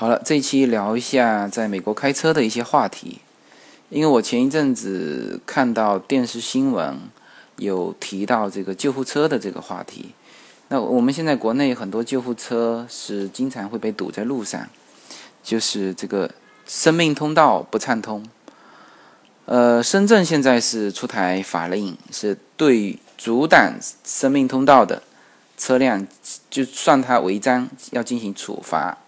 好了，这一期聊一下在美国开车的一些话题。因为我前一阵子看到电视新闻有提到这个救护车的这个话题。那我们现在国内很多救护车是经常会被堵在路上，就是这个生命通道不畅通。呃，深圳现在是出台法令，是对阻挡生命通道的车辆，就算它违章，要进行处罚。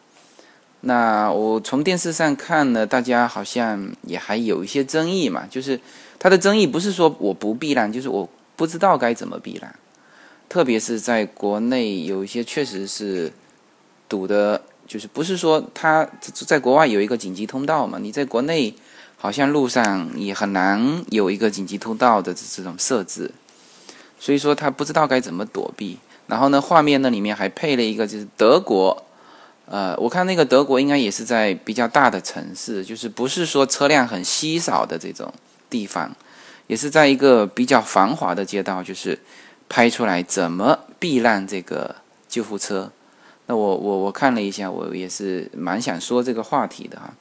那我从电视上看呢，大家好像也还有一些争议嘛，就是他的争议不是说我不避让，就是我不知道该怎么避让，特别是在国内有一些确实是堵的，就是不是说他在国外有一个紧急通道嘛，你在国内好像路上也很难有一个紧急通道的这种设置，所以说他不知道该怎么躲避。然后呢，画面那里面还配了一个就是德国。呃，我看那个德国应该也是在比较大的城市，就是不是说车辆很稀少的这种地方，也是在一个比较繁华的街道，就是拍出来怎么避让这个救护车。那我我我看了一下，我也是蛮想说这个话题的哈。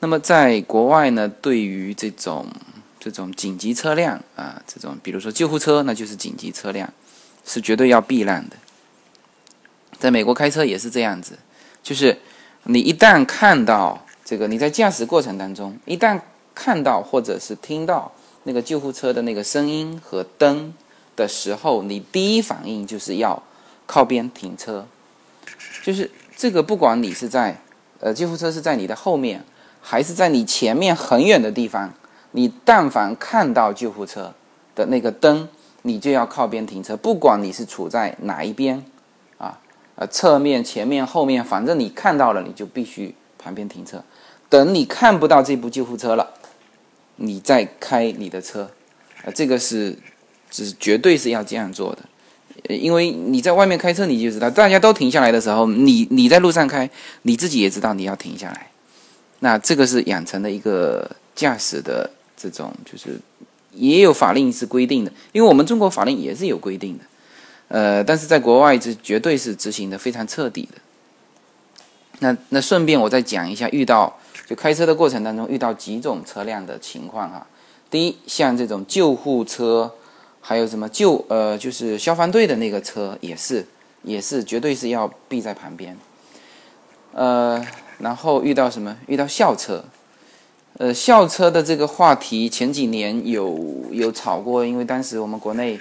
那么在国外呢，对于这种这种紧急车辆啊，这种比如说救护车，那就是紧急车辆，是绝对要避让的。在美国开车也是这样子。就是你一旦看到这个，你在驾驶过程当中，一旦看到或者是听到那个救护车的那个声音和灯的时候，你第一反应就是要靠边停车。就是这个，不管你是在呃救护车是在你的后面，还是在你前面很远的地方，你但凡看到救护车的那个灯，你就要靠边停车，不管你是处在哪一边。呃，侧面、前面、后面，反正你看到了，你就必须旁边停车。等你看不到这部救护车了，你再开你的车。呃，这个是，是绝对是要这样做的。因为你在外面开车，你就知道，大家都停下来的时候，你你在路上开，你自己也知道你要停下来。那这个是养成的一个驾驶的这种，就是也有法令是规定的，因为我们中国法令也是有规定的。呃，但是在国外这绝对是执行的非常彻底的。那那顺便我再讲一下，遇到就开车的过程当中遇到几种车辆的情况哈。第一，像这种救护车，还有什么救呃就是消防队的那个车也是也是绝对是要避在旁边。呃，然后遇到什么？遇到校车。呃，校车的这个话题前几年有有吵过，因为当时我们国内。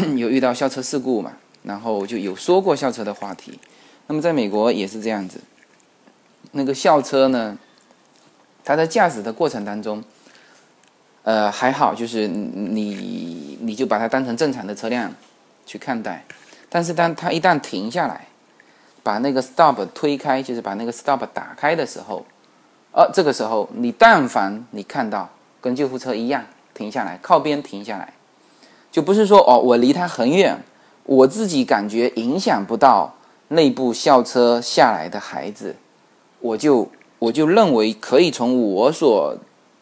有遇到校车事故嘛？然后就有说过校车的话题。那么在美国也是这样子。那个校车呢，它在驾驶的过程当中，呃还好，就是你你就把它当成正常的车辆去看待。但是当它一旦停下来，把那个 stop 推开，就是把那个 stop 打开的时候，呃，这个时候你但凡你看到跟救护车一样停下来，靠边停下来。就不是说哦，我离他很远，我自己感觉影响不到内部校车下来的孩子，我就我就认为可以从我所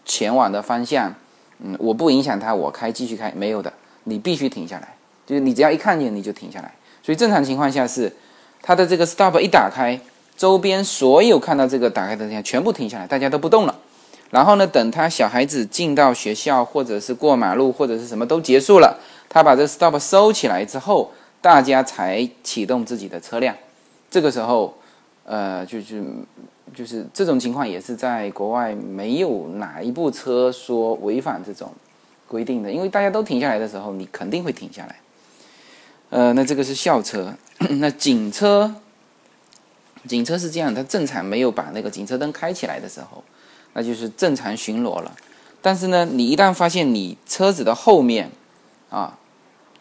前往的方向，嗯，我不影响他，我开继续开，没有的，你必须停下来，就是你只要一看见你就停下来。所以正常情况下是，他的这个 stop 一打开，周边所有看到这个打开的地方全部停下来，大家都不动了。然后呢，等他小孩子进到学校，或者是过马路，或者是什么都结束了，他把这 stop 收起来之后，大家才启动自己的车辆。这个时候，呃，就是就是这种情况也是在国外没有哪一部车说违反这种规定的，因为大家都停下来的时候，你肯定会停下来。呃，那这个是校车，那警车，警车是这样，它正常没有把那个警车灯开起来的时候。那就是正常巡逻了，但是呢，你一旦发现你车子的后面，啊，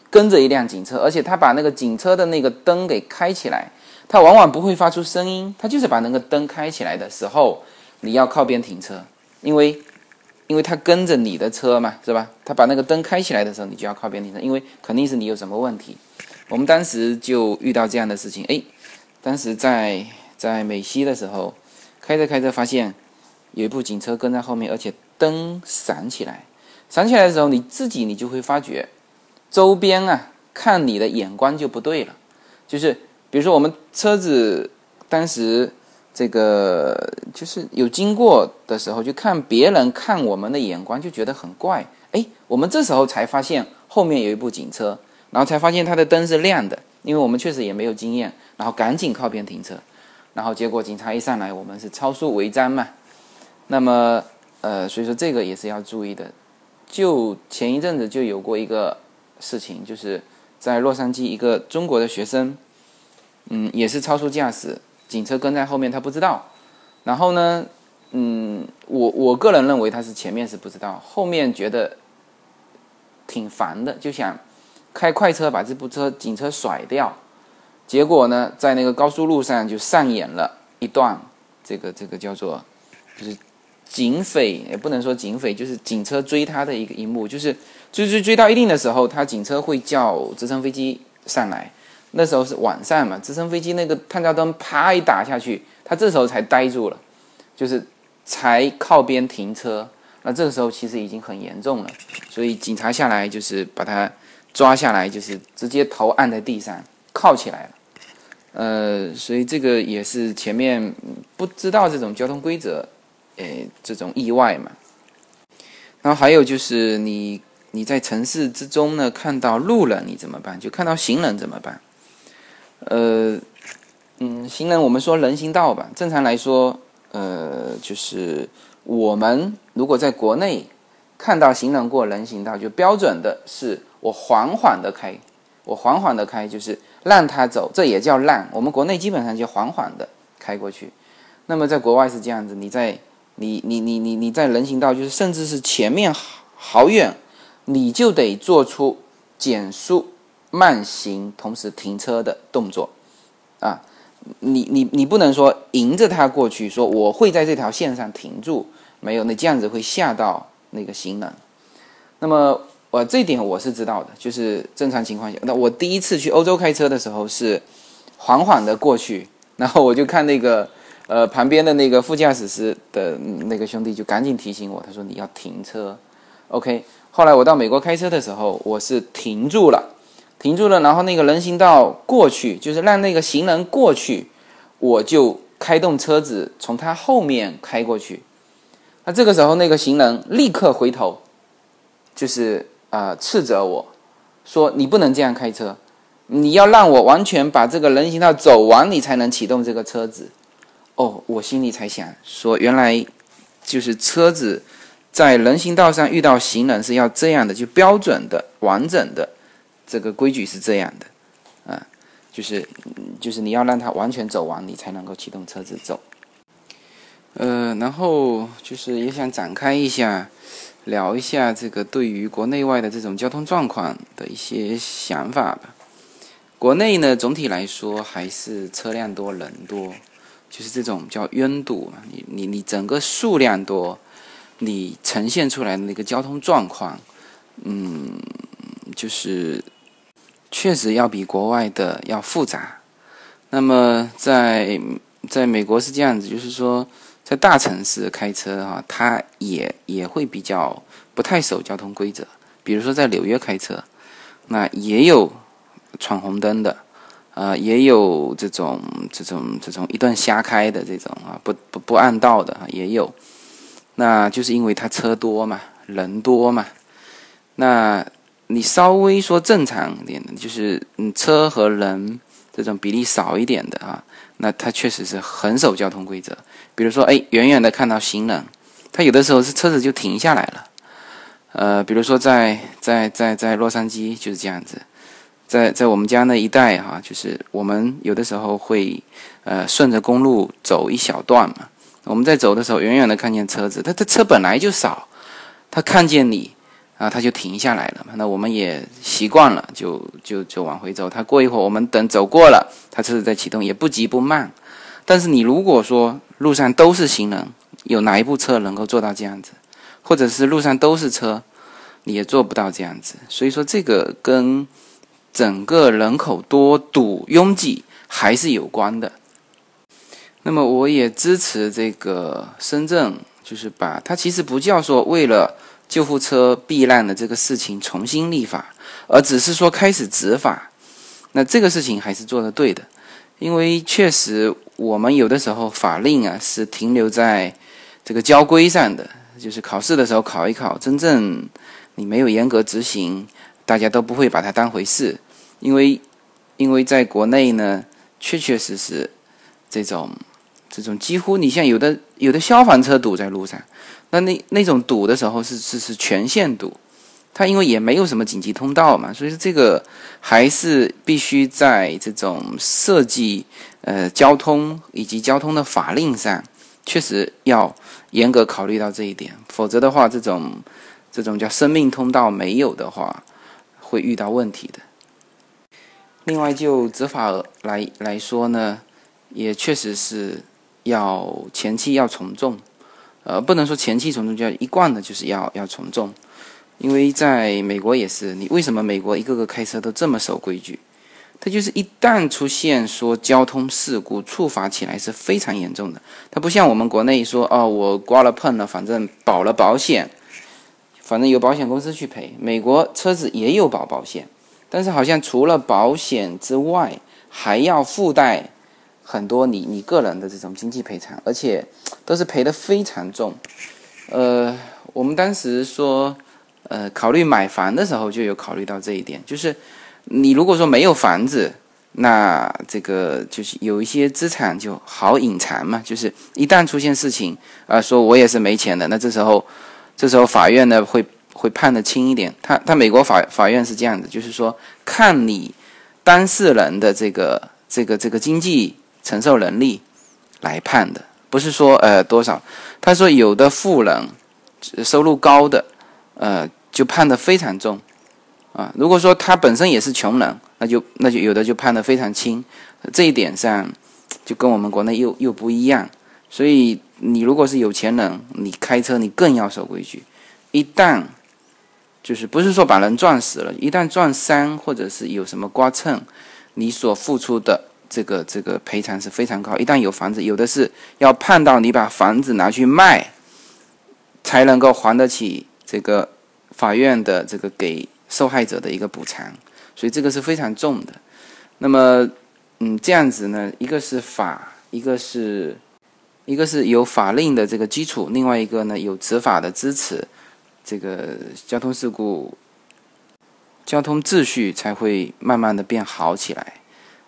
跟着一辆警车，而且他把那个警车的那个灯给开起来，他往往不会发出声音，他就是把那个灯开起来的时候，你要靠边停车，因为，因为他跟着你的车嘛，是吧？他把那个灯开起来的时候，你就要靠边停车，因为肯定是你有什么问题。我们当时就遇到这样的事情，哎，当时在在美西的时候，开着开着发现。有一部警车跟在后面，而且灯闪起来，闪起来的时候，你自己你就会发觉，周边啊，看你的眼光就不对了。就是比如说我们车子当时这个就是有经过的时候，就看别人看我们的眼光就觉得很怪。哎，我们这时候才发现后面有一部警车，然后才发现它的灯是亮的，因为我们确实也没有经验，然后赶紧靠边停车，然后结果警察一上来，我们是超速违章嘛。那么，呃，所以说这个也是要注意的。就前一阵子就有过一个事情，就是在洛杉矶一个中国的学生，嗯，也是超速驾驶，警车跟在后面，他不知道。然后呢，嗯，我我个人认为他是前面是不知道，后面觉得挺烦的，就想开快车把这部车警车甩掉。结果呢，在那个高速路上就上演了一段这个这个叫做就是。警匪也不能说警匪，就是警车追他的一个一幕，就是追追追到一定的时候，他警车会叫直升飞机上来。那时候是晚上嘛，直升飞机那个探照灯啪一打下去，他这时候才呆住了，就是才靠边停车。那这个时候其实已经很严重了，所以警察下来就是把他抓下来，就是直接头按在地上铐起来了。呃，所以这个也是前面不知道这种交通规则。诶，这种意外嘛，然后还有就是你你在城市之中呢，看到路人你怎么办？就看到行人怎么办？呃，嗯，行人我们说人行道吧。正常来说，呃，就是我们如果在国内看到行人过人行道，就标准的是我缓缓的开，我缓缓的开，就是让他走，这也叫让。我们国内基本上就缓缓的开过去。那么在国外是这样子，你在你你你你你在人行道，就是甚至是前面好远，你就得做出减速、慢行，同时停车的动作，啊，你你你不能说迎着他过去，说我会在这条线上停住，没有，那这样子会吓到那个行人。那么我这点我是知道的，就是正常情况下，那我第一次去欧洲开车的时候是缓缓的过去，然后我就看那个。呃，旁边的那个副驾驶室的那个兄弟就赶紧提醒我，他说你要停车，OK。后来我到美国开车的时候，我是停住了，停住了，然后那个人行道过去，就是让那个行人过去，我就开动车子从他后面开过去。那这个时候，那个行人立刻回头，就是啊斥责我说你不能这样开车，你要让我完全把这个人行道走完，你才能启动这个车子。哦，我心里才想说，原来就是车子在人行道上遇到行人是要这样的，就标准的、完整的这个规矩是这样的，啊，就是就是你要让他完全走完，你才能够启动车子走。呃，然后就是也想展开一下，聊一下这个对于国内外的这种交通状况的一些想法吧。国内呢，总体来说还是车辆多、人多。就是这种叫拥堵，你你你整个数量多，你呈现出来的那个交通状况，嗯，就是确实要比国外的要复杂。那么在在美国是这样子，就是说在大城市开车哈，它也也会比较不太守交通规则。比如说在纽约开车，那也有闯红灯的。呃，也有这种这种这种一段瞎开的这种啊，不不不按道的啊也有，那就是因为他车多嘛，人多嘛。那你稍微说正常一点的，就是嗯车和人这种比例少一点的啊，那他确实是很守交通规则。比如说，哎，远远的看到行人，他有的时候是车子就停下来了。呃，比如说在在在在洛杉矶就是这样子。在在我们家那一带哈，就是我们有的时候会，呃，顺着公路走一小段嘛。我们在走的时候，远远的看见车子，他他车本来就少，他看见你啊，他就停下来了。那我们也习惯了，就就就往回走。他过一会儿，我们等走过了，他车子再启动，也不急不慢。但是你如果说路上都是行人，有哪一部车能够做到这样子？或者是路上都是车，你也做不到这样子。所以说这个跟。整个人口多堵拥挤还是有关的。那么我也支持这个深圳，就是把它其实不叫说为了救护车避难的这个事情重新立法，而只是说开始执法。那这个事情还是做的对的，因为确实我们有的时候法令啊是停留在这个交规上的，就是考试的时候考一考，真正你没有严格执行，大家都不会把它当回事，因为因为在国内呢，确确实实这种这种几乎你像有的有的消防车堵在路上，那那那种堵的时候是是是全线堵。它因为也没有什么紧急通道嘛，所以说这个还是必须在这种设计呃交通以及交通的法令上，确实要严格考虑到这一点，否则的话，这种这种叫生命通道没有的话，会遇到问题的。另外，就执法来来说呢，也确实是要前期要从重，呃，不能说前期从重，就要一贯的就是要要从重。因为在美国也是，你为什么美国一个个开车都这么守规矩？它就是一旦出现说交通事故，处罚起来是非常严重的。它不像我们国内说，哦，我刮了碰了，反正保了保险，反正由保险公司去赔。美国车子也有保保险，但是好像除了保险之外，还要附带很多你你个人的这种经济赔偿，而且都是赔的非常重。呃，我们当时说。呃，考虑买房的时候就有考虑到这一点，就是你如果说没有房子，那这个就是有一些资产就好隐藏嘛，就是一旦出现事情，啊，说我也是没钱的，那这时候，这时候法院呢会会判的轻一点。他他美国法法院是这样子，就是说看你当事人的这个这个这个经济承受能力来判的，不是说呃多少。他说有的富人收入高的，呃。就判的非常重，啊，如果说他本身也是穷人，那就那就有的就判的非常轻，这一点上就跟我们国内又又不一样。所以你如果是有钱人，你开车你更要守规矩。一旦就是不是说把人撞死了，一旦撞伤或者是有什么刮蹭，你所付出的这个这个赔偿是非常高。一旦有房子，有的是要判到你把房子拿去卖，才能够还得起这个。法院的这个给受害者的一个补偿，所以这个是非常重的。那么，嗯，这样子呢，一个是法，一个是，一个是有法令的这个基础，另外一个呢有执法的支持，这个交通事故、交通秩序才会慢慢的变好起来。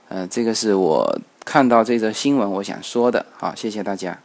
呃，这个是我看到这则新闻我想说的。好，谢谢大家。